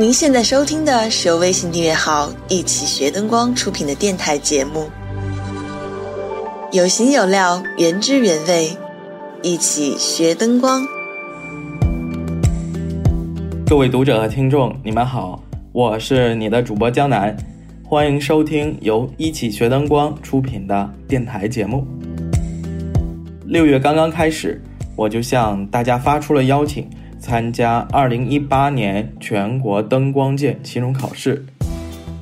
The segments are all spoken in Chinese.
您现在收听的是由微信订阅号“一起学灯光”出品的电台节目，有形有料，原汁原味，一起学灯光。各位读者和听众，你们好，我是你的主播江南，欢迎收听由一起学灯光出品的电台节目。六月刚刚开始，我就向大家发出了邀请。参加二零一八年全国灯光界期中考试，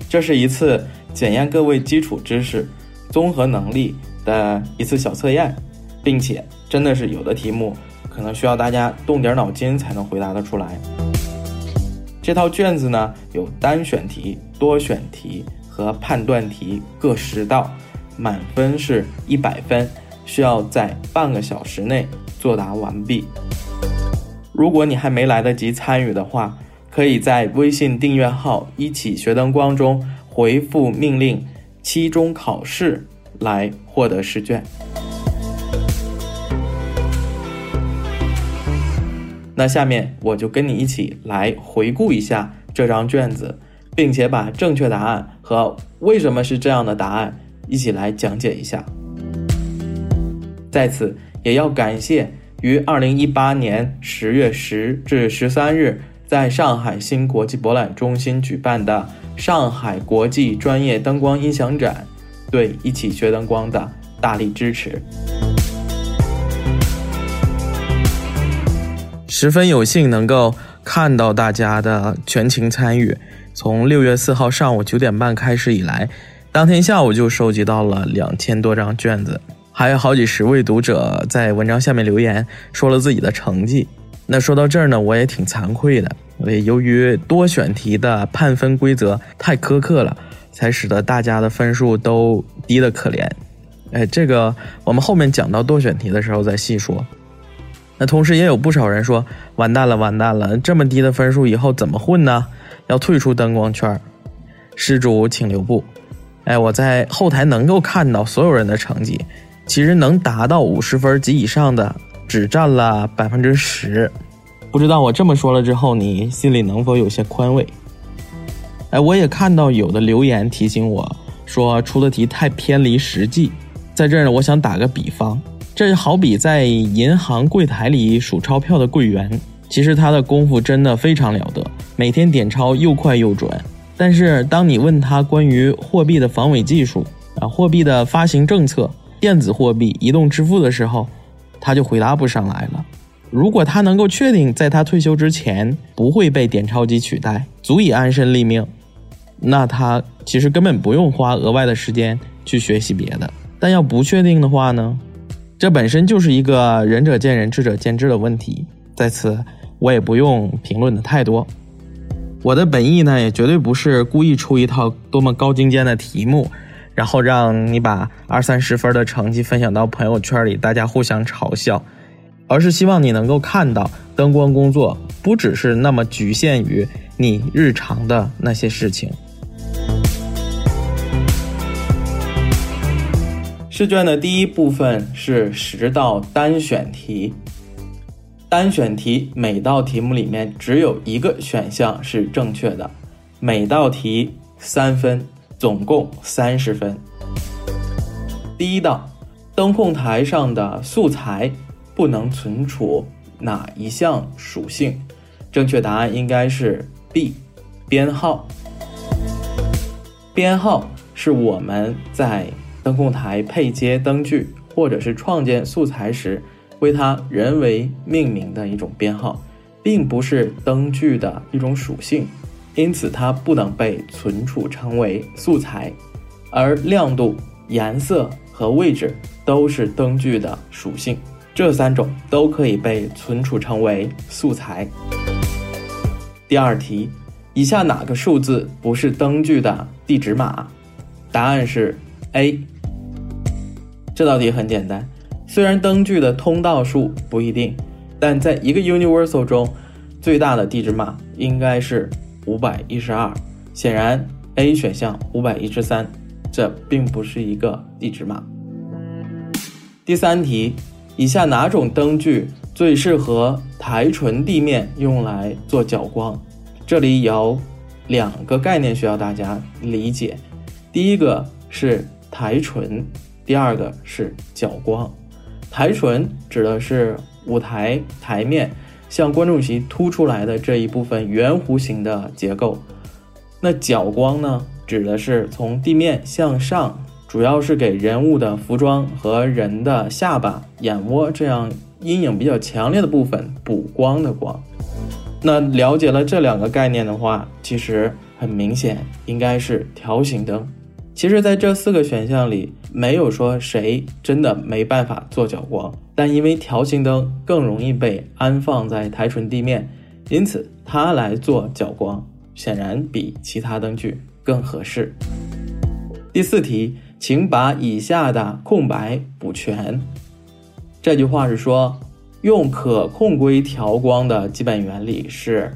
这是一次检验各位基础知识、综合能力的一次小测验，并且真的是有的题目可能需要大家动点脑筋才能回答得出来。这套卷子呢有单选题、多选题和判断题各十道，满分是一百分，需要在半个小时内作答完毕。如果你还没来得及参与的话，可以在微信订阅号“一起学灯光”中回复命令“期中考试”来获得试卷。那下面我就跟你一起来回顾一下这张卷子，并且把正确答案和为什么是这样的答案一起来讲解一下。在此也要感谢。于二零一八年十月十至十三日，在上海新国际博览中心举办的上海国际专业灯光音响展，对一起学灯光的大力支持。十分有幸能够看到大家的全情参与。从六月四号上午九点半开始以来，当天下午就收集到了两千多张卷子。还有好几十位读者在文章下面留言，说了自己的成绩。那说到这儿呢，我也挺惭愧的。因为由于多选题的判分规则太苛刻了，才使得大家的分数都低得可怜。哎，这个我们后面讲到多选题的时候再细说。那同时也有不少人说，完蛋了，完蛋了，这么低的分数以后怎么混呢？要退出灯光圈。施主请留步。哎，我在后台能够看到所有人的成绩。其实能达到五十分及以上的，只占了百分之十。不知道我这么说了之后，你心里能否有些宽慰？哎，我也看到有的留言提醒我说出的题太偏离实际。在这儿呢，我想打个比方，这好比在银行柜台里数钞票的柜员，其实他的功夫真的非常了得，每天点钞又快又准。但是当你问他关于货币的防伪技术啊，货币的发行政策，电子货币、移动支付的时候，他就回答不上来了。如果他能够确定在他退休之前不会被点钞机取代，足以安身立命，那他其实根本不用花额外的时间去学习别的。但要不确定的话呢？这本身就是一个仁者见仁、智者见智的问题。在此，我也不用评论的太多。我的本意呢，也绝对不是故意出一套多么高精尖的题目。然后让你把二三十分的成绩分享到朋友圈里，大家互相嘲笑，而是希望你能够看到灯光工作不只是那么局限于你日常的那些事情。试卷的第一部分是十道单选题，单选题每道题目里面只有一个选项是正确的，每道题三分。总共三十分。第一道，灯控台上的素材不能存储哪一项属性？正确答案应该是 B，编号。编号是我们在灯控台配接灯具或者是创建素材时为它人为命名的一种编号，并不是灯具的一种属性。因此，它不能被存储成为素材，而亮度、颜色和位置都是灯具的属性，这三种都可以被存储成为素材。第二题，以下哪个数字不是灯具的地址码？答案是 A。这道题很简单，虽然灯具的通道数不一定，但在一个 universal 中，最大的地址码应该是。五百一十二，显然 A 选项五百一十三，这并不是一个地址码。第三题，以下哪种灯具最适合台唇地面用来做角光？这里有两个概念需要大家理解，第一个是台唇，第二个是角光。台唇指的是舞台台面向观众席凸出来的这一部分圆弧形的结构，那角光呢，指的是从地面向上，主要是给人物的服装和人的下巴、眼窝这样阴影比较强烈的部分补光的光。那了解了这两个概念的话，其实很明显应该是条形灯。其实，在这四个选项里，没有说谁真的没办法做角光，但因为条形灯更容易被安放在台唇地面，因此它来做角光，显然比其他灯具更合适。第四题，请把以下的空白补全。这句话是说，用可控硅调光的基本原理是，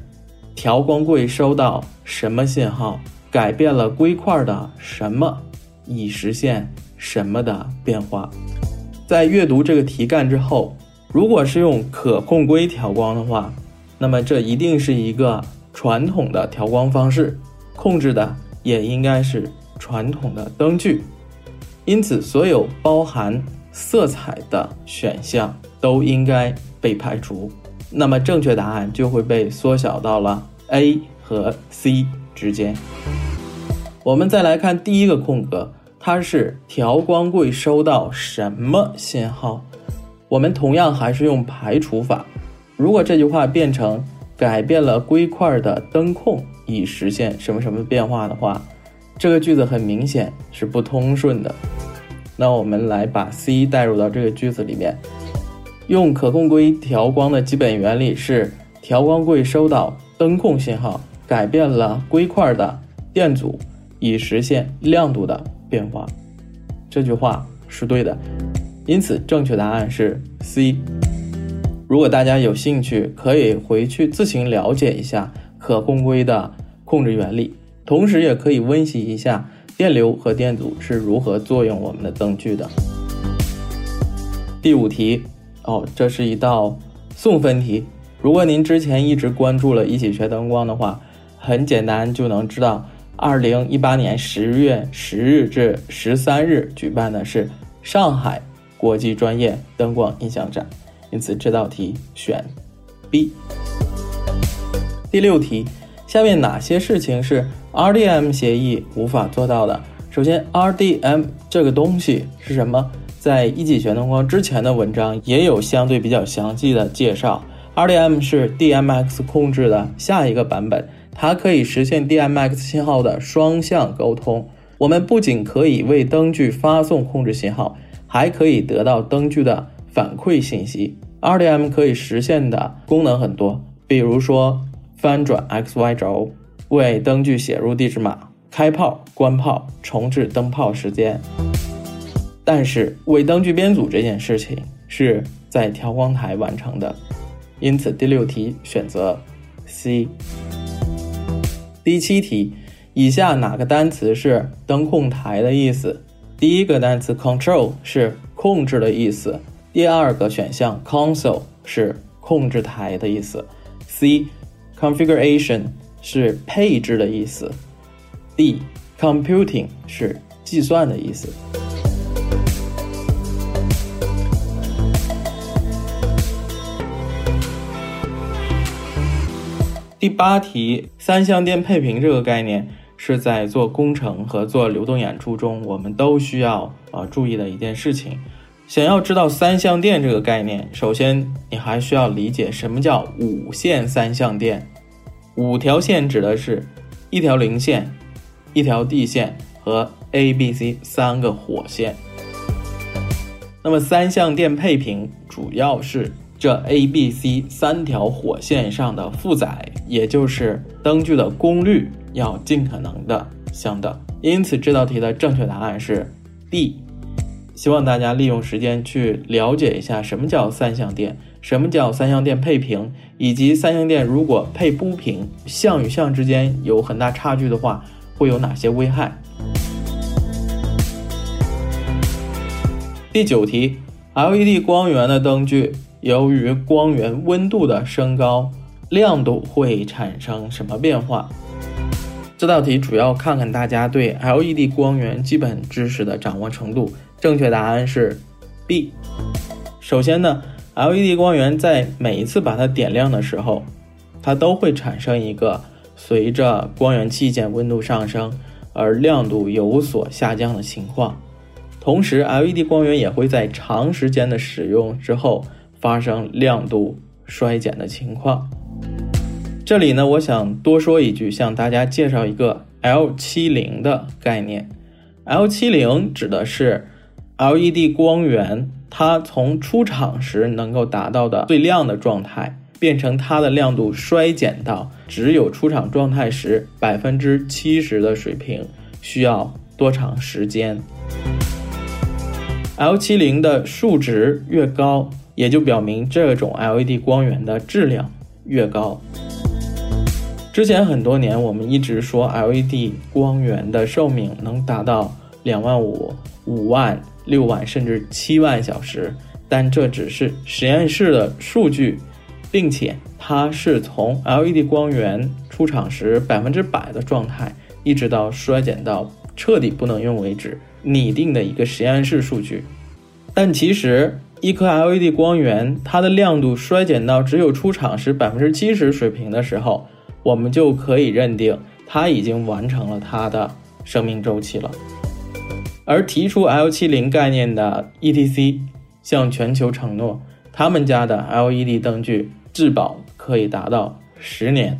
调光柜收到什么信号？改变了硅块的什么，以实现什么的变化。在阅读这个题干之后，如果是用可控硅调光的话，那么这一定是一个传统的调光方式，控制的也应该是传统的灯具。因此，所有包含色彩的选项都应该被排除。那么正确答案就会被缩小到了 A 和 C 之间。我们再来看第一个空格，它是调光柜收到什么信号？我们同样还是用排除法。如果这句话变成改变了硅块的灯控以实现什么什么变化的话，这个句子很明显是不通顺的。那我们来把 C 带入到这个句子里面，用可控硅调光的基本原理是调光柜收到灯控信号，改变了硅块的电阻。以实现亮度的变化，这句话是对的，因此正确答案是 C。如果大家有兴趣，可以回去自行了解一下可控硅的控制原理，同时也可以温习一下电流和电阻是如何作用我们的灯具的。第五题，哦，这是一道送分题。如果您之前一直关注了一起学灯光的话，很简单就能知道。二零一八年十月十日至十三日举办的是上海国际专业灯光音响展，因此这道题选 B。第六题，下面哪些事情是 RDM 协议无法做到的？首先，RDM 这个东西是什么？在一级学灯光之前的文章也有相对比较详细的介绍。RDM 是 DMX 控制的下一个版本。它可以实现 DMX 信号的双向沟通。我们不仅可以为灯具发送控制信号，还可以得到灯具的反馈信息。RDM 可以实现的功能很多，比如说翻转 X Y 轴，为灯具写入地址码，开炮、关炮、重置灯泡时间。但是为灯具编组这件事情是在调光台完成的，因此第六题选择 C。第七题，以下哪个单词是灯控台的意思？第一个单词 control 是控制的意思，第二个选项 console 是控制台的意思，C configuration 是配置的意思，D computing 是计算的意思。第八题，三相电配平这个概念是在做工程和做流动演出中，我们都需要啊注意的一件事情。想要知道三相电这个概念，首先你还需要理解什么叫五线三相电。五条线指的是一条零线、一条地线和 A、B、C 三个火线。那么三相电配平主要是。这 A、B、C 三条火线上的负载，也就是灯具的功率，要尽可能的相等。因此，这道题的正确答案是 D。希望大家利用时间去了解一下什么叫三相电，什么叫三相电配平，以及三相电如果配不平，相与相之间有很大差距的话，会有哪些危害？第九题，LED 光源的灯具。由于光源温度的升高，亮度会产生什么变化？这道题主要看看大家对 LED 光源基本知识的掌握程度。正确答案是 B。首先呢，LED 光源在每一次把它点亮的时候，它都会产生一个随着光源器件温度上升而亮度有所下降的情况。同时，LED 光源也会在长时间的使用之后发生亮度衰减的情况。这里呢，我想多说一句，向大家介绍一个 L70 的概念。L70 指的是 LED 光源，它从出厂时能够达到的最亮的状态，变成它的亮度衰减到只有出厂状态时百分之七十的水平，需要多长时间？L70 的数值越高，也就表明这种 LED 光源的质量越高。之前很多年，我们一直说 LED 光源的寿命能达到两万五、五万、六万，甚至七万小时，但这只是实验室的数据，并且它是从 LED 光源出厂时百分之百的状态，一直到衰减到彻底不能用为止拟定的一个实验室数据。但其实，一颗 LED 光源它的亮度衰减到只有出厂时百分之七十水平的时候。我们就可以认定它已经完成了它的生命周期了。而提出 L70 概念的 ETC 向全球承诺，他们家的 LED 灯具质保可以达到十年。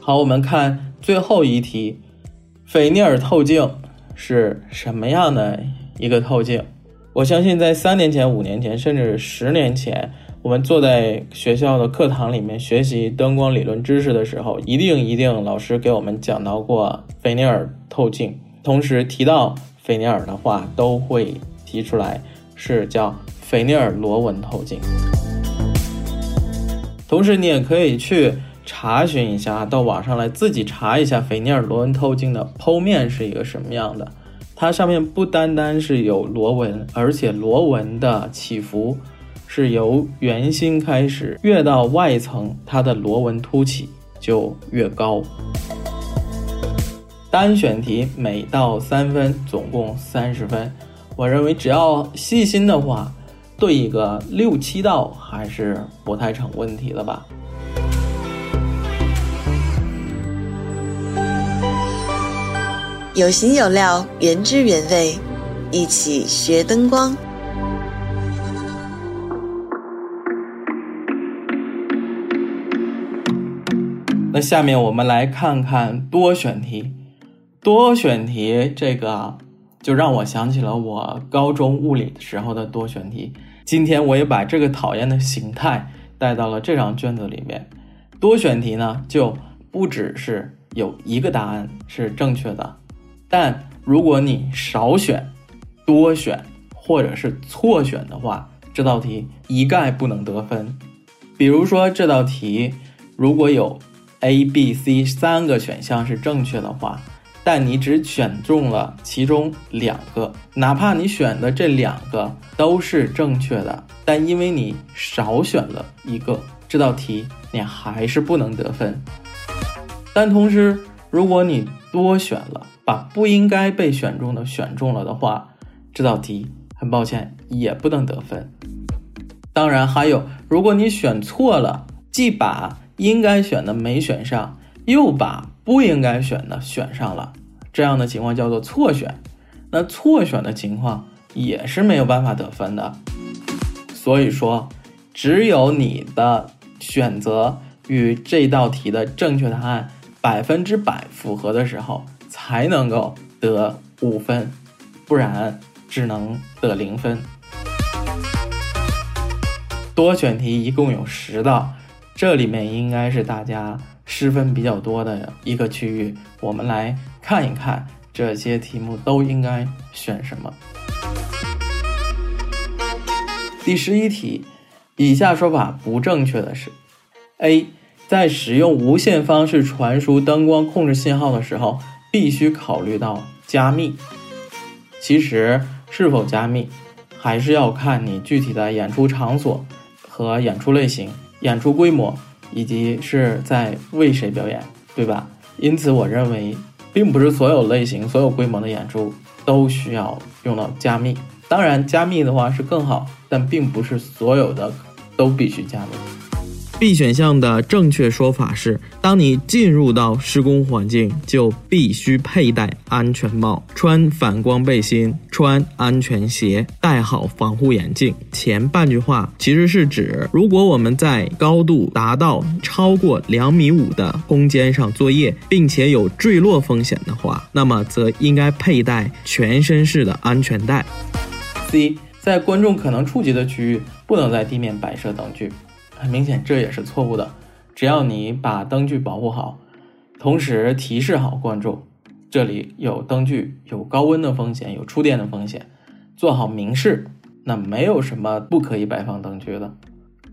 好，我们看最后一题：菲涅尔透镜是什么样的一个透镜？我相信，在三年前、五年前，甚至十年前，我们坐在学校的课堂里面学习灯光理论知识的时候，一定一定老师给我们讲到过菲涅尔透镜。同时提到菲涅尔的话，都会提出来是叫菲涅尔螺纹透镜。同时，你也可以去查询一下，到网上来自己查一下菲涅尔螺纹透镜的剖面是一个什么样的。它上面不单单是有螺纹，而且螺纹的起伏是由圆心开始，越到外层，它的螺纹凸起就越高。单选题每道三分，总共三十分。我认为只要细心的话，对一个六七道还是不太成问题的吧。有形有料，原汁原味，一起学灯光。那下面我们来看看多选题。多选题这个就让我想起了我高中物理时候的多选题。今天我也把这个讨厌的形态带到了这张卷子里面。多选题呢，就不只是有一个答案是正确的。但如果你少选、多选或者是错选的话，这道题一概不能得分。比如说这道题如果有 A、B、C 三个选项是正确的话，但你只选中了其中两个，哪怕你选的这两个都是正确的，但因为你少选了一个，这道题你还是不能得分。但同时，如果你多选了，把不应该被选中的选中了的话，这道题很抱歉也不能得分。当然还有，如果你选错了，既把应该选的没选上，又把不应该选的选上了，这样的情况叫做错选。那错选的情况也是没有办法得分的。所以说，只有你的选择与这道题的正确答案百分之百符合的时候。才能够得五分，不然只能得零分。多选题一共有十道，这里面应该是大家失分比较多的一个区域。我们来看一看这些题目都应该选什么。第十一题，以下说法不正确的是：A，在使用无线方式传输灯光控制信号的时候。必须考虑到加密。其实是否加密，还是要看你具体的演出场所和演出类型、演出规模，以及是在为谁表演，对吧？因此，我认为，并不是所有类型、所有规模的演出都需要用到加密。当然，加密的话是更好，但并不是所有的都必须加密。B 选项的正确说法是：当你进入到施工环境，就必须佩戴安全帽、穿反光背心、穿安全鞋、戴好防护眼镜。前半句话其实是指，如果我们在高度达到超过两米五的空间上作业，并且有坠落风险的话，那么则应该佩戴全身式的安全带。C，在观众可能触及的区域，不能在地面摆设灯具。很明显，这也是错误的。只要你把灯具保护好，同时提示好观众，这里有灯具，有高温的风险，有触电的风险，做好明示，那没有什么不可以摆放灯具的。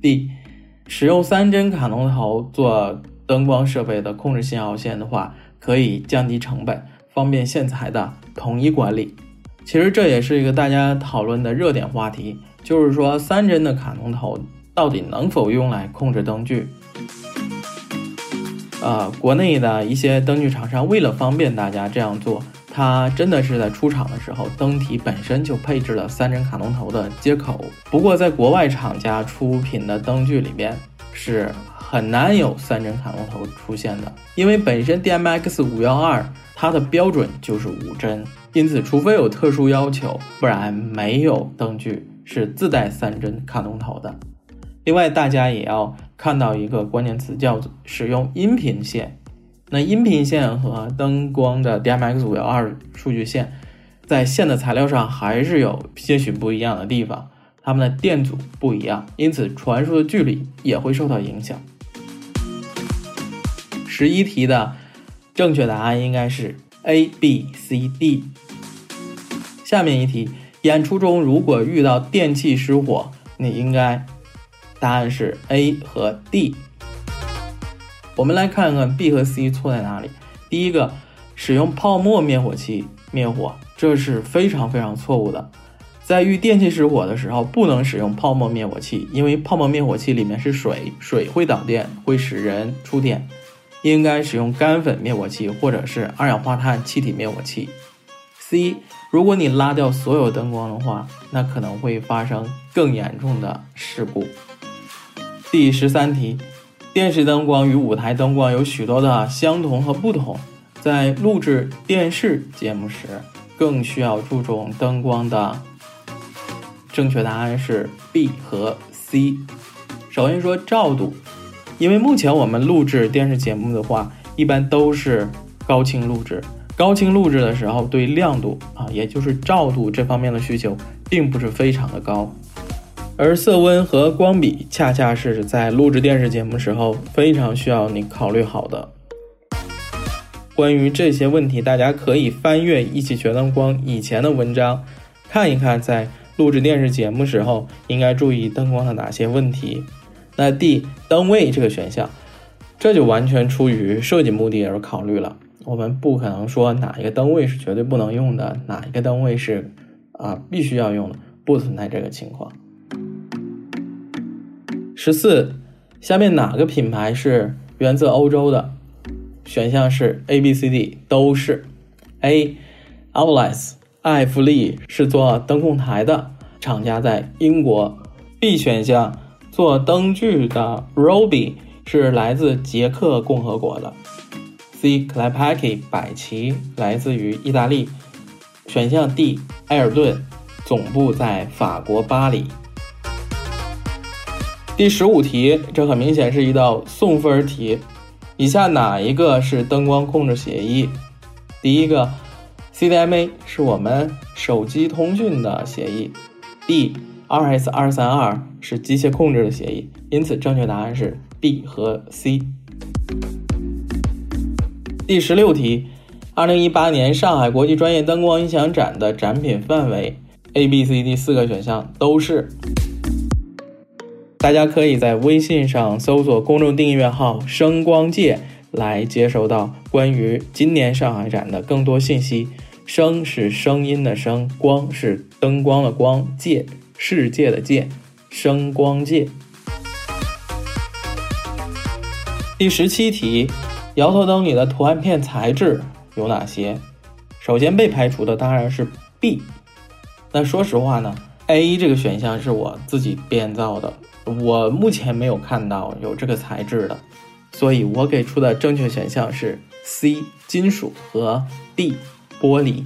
D，使用三针卡农头做灯光设备的控制信号线的话，可以降低成本，方便线材的统一管理。其实这也是一个大家讨论的热点话题，就是说三针的卡农头。到底能否用来控制灯具？呃，国内的一些灯具厂商为了方便大家这样做，它真的是在出厂的时候，灯体本身就配置了三针卡农头的接口。不过，在国外厂家出品的灯具里边是很难有三针卡农头出现的，因为本身 DMX 五幺二它的标准就是五针，因此除非有特殊要求，不然没有灯具是自带三针卡农头的。另外，大家也要看到一个关键词，叫做使用音频线。那音频线和灯光的 DMX 五幺二数据线，在线的材料上还是有些许不一样的地方，它们的电阻不一样，因此传输的距离也会受到影响。十一题的正确答案应该是 A、B、C、D。下面一题，演出中如果遇到电器失火，你应该。答案是 A 和 D。我们来看看 B 和 C 错在哪里。第一个，使用泡沫灭火器灭火，这是非常非常错误的。在遇电器失火的时候，不能使用泡沫灭火器，因为泡沫灭火器里面是水，水会导电，会使人触电。应该使用干粉灭火器或者是二氧化碳气体灭火器。C，如果你拉掉所有灯光的话，那可能会发生更严重的事故。第十三题，电视灯光与舞台灯光有许多的相同和不同，在录制电视节目时，更需要注重灯光的。正确答案是 B 和 C。首先说照度，因为目前我们录制电视节目的话，一般都是高清录制，高清录制的时候对亮度啊，也就是照度这方面的需求，并不是非常的高。而色温和光比恰恰是在录制电视节目时候非常需要你考虑好的。关于这些问题，大家可以翻阅一起学灯光以前的文章，看一看在录制电视节目时候应该注意灯光的哪些问题。那 D 灯位这个选项，这就完全出于设计目的而考虑了。我们不可能说哪一个灯位是绝对不能用的，哪一个灯位是啊必须要用的，不存在这个情况。十四，下面哪个品牌是源自欧洲的？选项是 A、B、C、D 都是。A. a v l i s 艾弗利是做灯控台的，厂家在英国。B 选项做灯具的 Roby 是来自捷克共和国的。C. c l a p a c k i 百奇来自于意大利。选项 D. 埃尔顿总部在法国巴黎。第十五题，这很明显是一道送分题。以下哪一个是灯光控制协议？第一个，CDMA 是我们手机通讯的协议。D RS 二三二是机械控制的协议。因此，正确答案是 B 和 C。第十六题，二零一八年上海国际专业灯光音响展的展品范围，A、B、C、D 四个选项都是。大家可以在微信上搜索公众订阅号“声光界”来接收到关于今年上海展的更多信息。声是声音的声，光是灯光的光，界世界的界，声光界。第十七题，摇头灯里的图案片材质有哪些？首先被排除的当然是 B。那说实话呢，A 这个选项是我自己编造的，我目前没有看到有这个材质的，所以我给出的正确选项是 C 金属和 D 玻璃。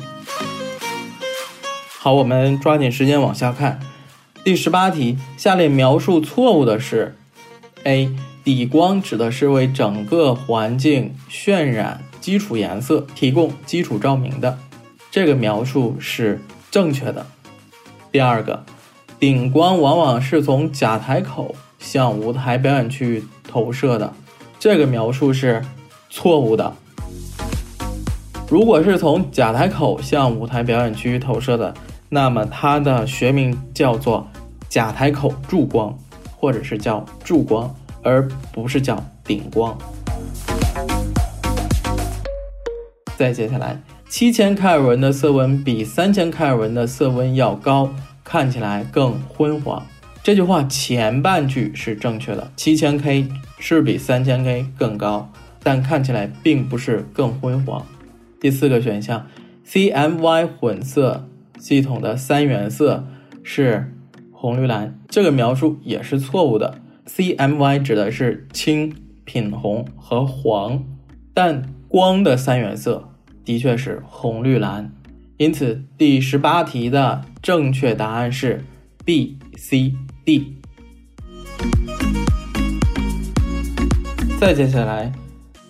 好，我们抓紧时间往下看。第十八题，下列描述错误的是 A 底光指的是为整个环境渲染。基础颜色提供基础照明的这个描述是正确的。第二个，顶光往往是从假台口向舞台表演区域投射的，这个描述是错误的。如果是从假台口向舞台表演区域投射的，那么它的学名叫做假台口柱光，或者是叫柱光，而不是叫顶光。再接下来，七千开尔文的色温比三千开尔文的色温要高，看起来更昏黄。这句话前半句是正确的，七千 K 是比三千 K 更高，但看起来并不是更昏黄。第四个选项，CMY 混色系统的三原色是红绿蓝，这个描述也是错误的。CMY 指的是青、品红和黄，但。光的三原色的确是红绿蓝，因此第十八题的正确答案是 B、C、D。再接下来，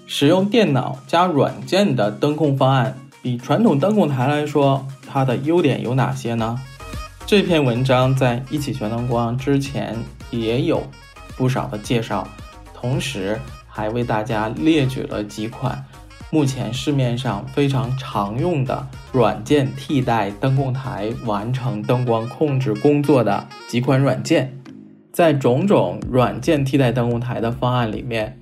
使用电脑加软件的灯控方案比传统灯控台来说，它的优点有哪些呢？这篇文章在一起学灯光之前也有不少的介绍，同时还为大家列举了几款。目前市面上非常常用的软件替代灯控台完成灯光控制工作的几款软件，在种种软件替代灯控台的方案里面，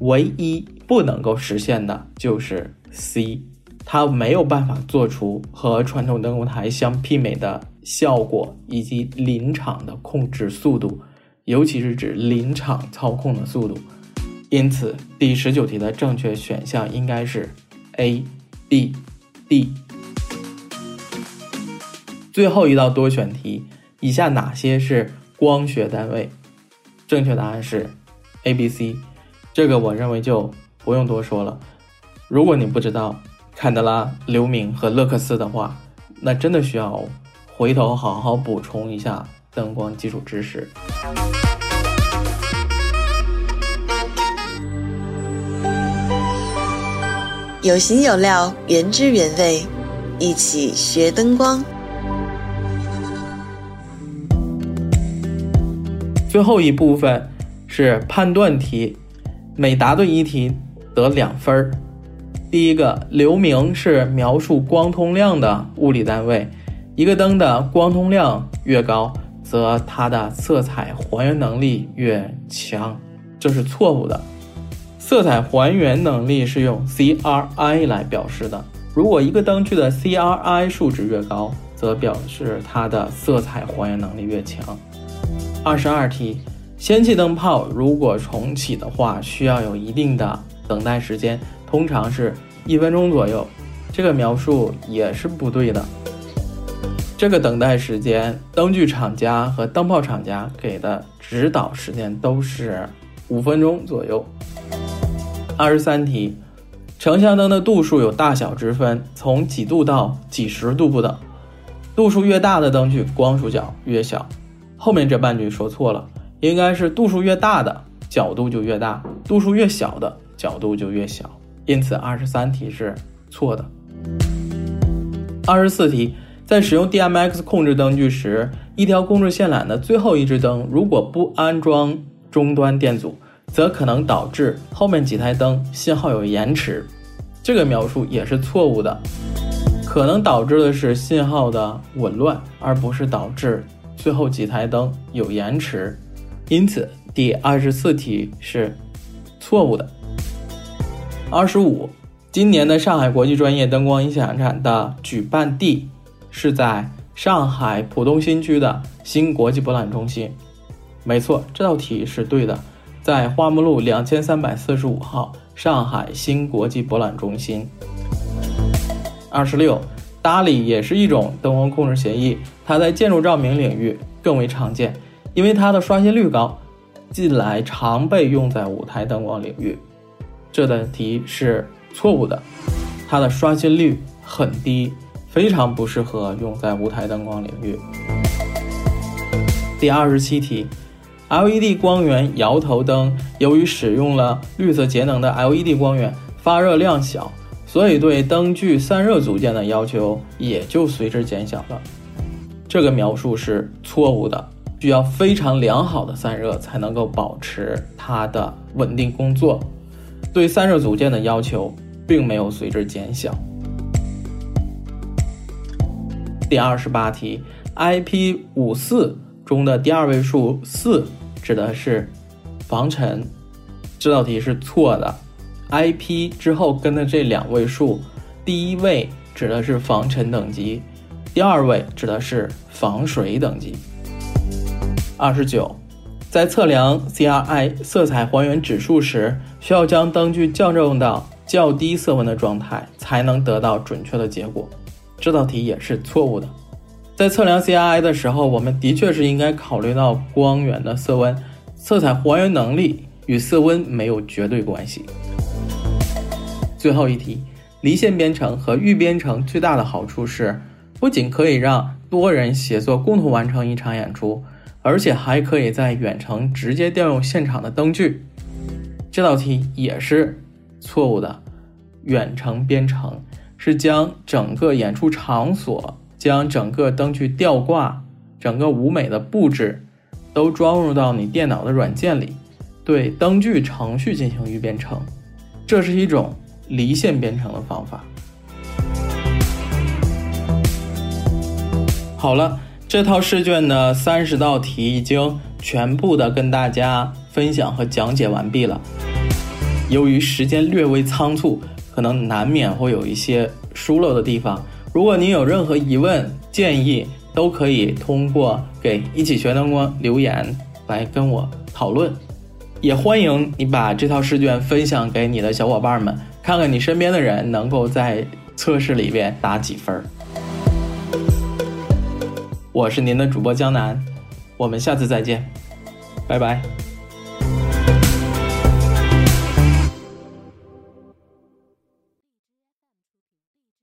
唯一不能够实现的就是 C，它没有办法做出和传统灯控台相媲美的效果以及临场的控制速度，尤其是指临场操控的速度。因此，第十九题的正确选项应该是 A、B、D。最后一道多选题，以下哪些是光学单位？正确答案是 A、B、C。这个我认为就不用多说了。如果你不知道坎德拉、刘明和勒克斯的话，那真的需要回头好好补充一下灯光基础知识。有形有料，原汁原味，一起学灯光。最后一部分是判断题，每答对一题得两分儿。第一个，流明是描述光通量的物理单位，一个灯的光通量越高，则它的色彩还原能力越强，这是错误的。色彩还原能力是用 CRI 来表示的。如果一个灯具的 CRI 数值越高，则表示它的色彩还原能力越强。二十二题，氙气灯泡如果重启的话，需要有一定的等待时间，通常是一分钟左右。这个描述也是不对的。这个等待时间，灯具厂家和灯泡厂家给的指导时间都是五分钟左右。二十三题，成像灯的度数有大小之分，从几度到几十度不等。度数越大的灯具，光束角越小。后面这半句说错了，应该是度数越大的角度就越大，度数越小的角度就越小。因此，二十三题是错的。二十四题，在使用 DMX 控制灯具时，一条控制线缆的最后一支灯如果不安装终端电阻。则可能导致后面几台灯信号有延迟，这个描述也是错误的。可能导致的是信号的紊乱，而不是导致最后几台灯有延迟。因此，第二十四题是错误的。二十五，今年的上海国际专业灯光音响展的举办地是在上海浦东新区的新国际博览中心。没错，这道题是对的，在花木路两千三百四十五号上海新国际博览中心。二十六，达里也是一种灯光控制协议，它在建筑照明领域更为常见，因为它的刷新率高，近来常被用在舞台灯光领域。这道题是。错误的，它的刷新率很低，非常不适合用在舞台灯光领域。第二十七题，LED 光源摇头灯由于使用了绿色节能的 LED 光源，发热量小，所以对灯具散热组件的要求也就随之减小了。这个描述是错误的，需要非常良好的散热才能够保持它的稳定工作，对散热组件的要求。并没有随之减小。第二十八题，IP 五四中的第二位数四指的是防尘，这道题是错的。IP 之后跟的这两位数，第一位指的是防尘等级，第二位指的是防水等级。二十九，在测量 CRI 色彩还原指数时，需要将灯具校正到。较低色温的状态才能得到准确的结果，这道题也是错误的。在测量 CRI 的时候，我们的确是应该考虑到光源的色温，色彩还原能力与色温没有绝对关系。最后一题，离线编程和预编程最大的好处是，不仅可以让多人协作共同完成一场演出，而且还可以在远程直接调用现场的灯具。这道题也是。错误的，远程编程是将整个演出场所、将整个灯具吊挂、整个舞美的布置都装入到你电脑的软件里，对灯具程序进行预编程，这是一种离线编程的方法。好了，这套试卷的三十道题已经全部的跟大家分享和讲解完毕了。由于时间略微仓促，可能难免会有一些疏漏的地方。如果您有任何疑问、建议，都可以通过给一起学灯光留言来跟我讨论。也欢迎你把这套试卷分享给你的小伙伴们，看看你身边的人能够在测试里边打几分。我是您的主播江南，我们下次再见，拜拜。